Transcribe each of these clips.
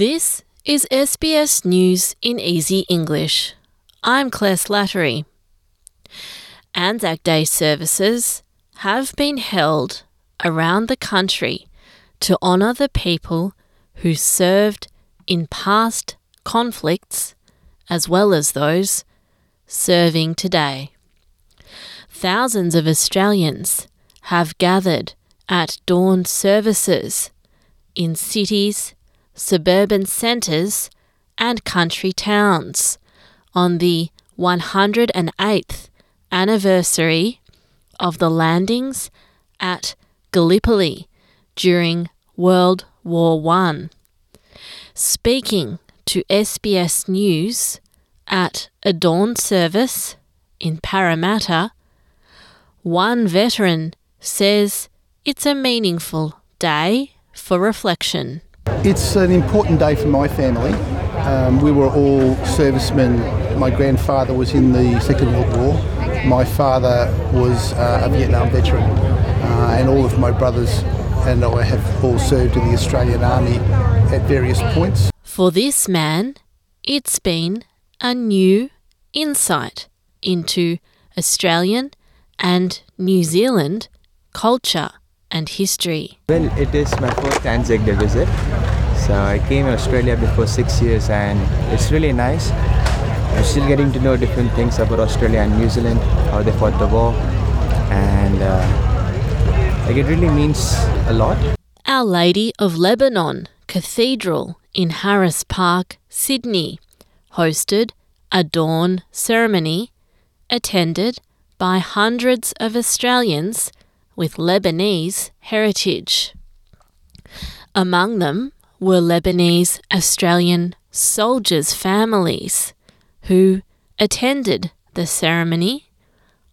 This is SBS News in Easy English. I'm Claire Slattery. Anzac Day services have been held around the country to honour the people who served in past conflicts as well as those serving today. Thousands of Australians have gathered at dawn services in cities, suburban centres, and country towns on the 108th anniversary of the landings at Gallipoli during World War One. Speaking to SBS News at a dawn service in Parramatta, one veteran says it's a meaningful day for reflection. It's an important day for my family. Um, we were all servicemen. My grandfather was in the Second World War. My father was uh, a Vietnam veteran, uh, and all of my brothers and I have all served in the Australian Army at various points. For this man, it's been a new insight into Australian and New Zealand culture and history. Well, it is my first Anzac Day visit. So I came to Australia before six years and it's really nice. I'm still getting to know different things about Australia and New Zealand, how they fought the war, and uh, like it really means a lot. Our Lady of Lebanon Cathedral in Harris Park, Sydney, hosted a dawn ceremony attended by hundreds of Australians with Lebanese heritage. Among them were Lebanese Australian soldiers' families who attended the ceremony,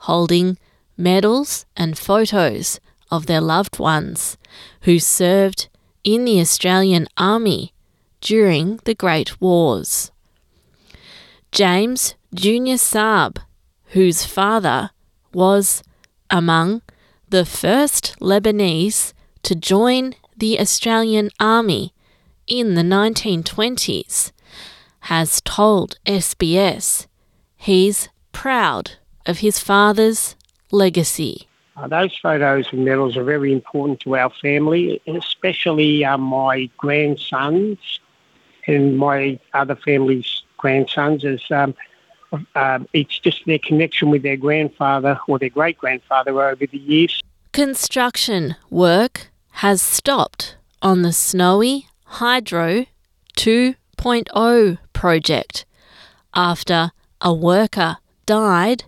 holding medals and photos of their loved ones who served in the Australian Army during the Great Wars. James Junior Saab, whose father was among the first Lebanese to join the Australian Army in the 1920s, has told SBS he's proud of his father's legacy. Uh, those photos and medals are very important to our family, especially uh, my grandsons and my other family's grandsons. As um, uh, it's just their connection with their grandfather or their great grandfather over the years. Construction work has stopped on the Snowy Hydro 2.0 project after a worker died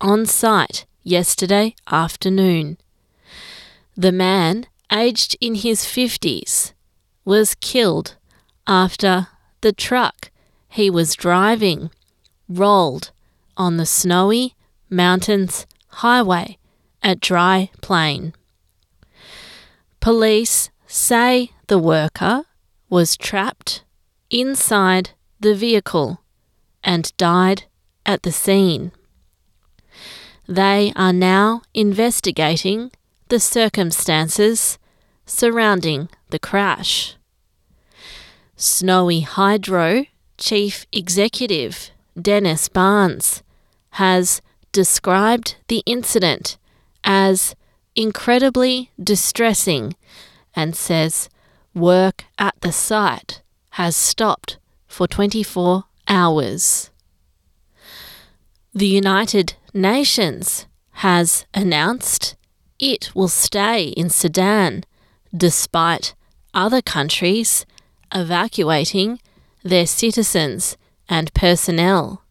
on site yesterday afternoon. The man, aged in his 50s, was killed after the truck he was driving rolled on the snowy mountains highway at Dry Plain. Police say the worker was trapped inside the vehicle and died at the scene. They are now investigating the circumstances surrounding the crash. Snowy Hydro Chief Executive Dennis Barnes has described the incident as incredibly distressing and says work at the site has stopped for 24 hours. The United Nations has announced it will stay in Sudan despite other countries evacuating their citizens and personnel.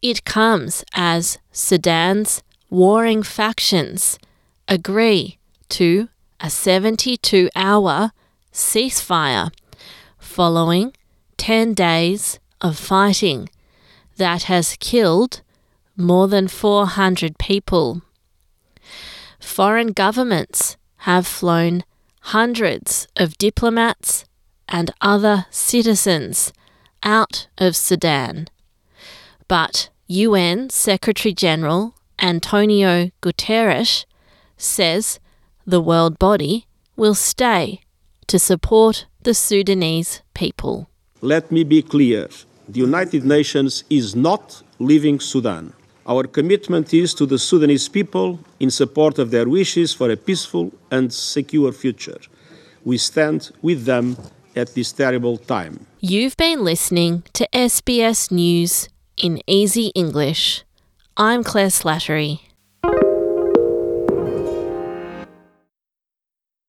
It comes as Sudan's warring factions agree to a 72 hour ceasefire following 10 days of fighting that has killed more than 400 people. Foreign governments have flown hundreds of diplomats and other citizens out of Sudan. But UN Secretary General Antonio Guterres says the world body will stay to support the Sudanese people. Let me be clear the United Nations is not leaving Sudan. Our commitment is to the Sudanese people in support of their wishes for a peaceful and secure future. We stand with them at this terrible time. You've been listening to SBS News in Easy English. I'm Claire Slattery.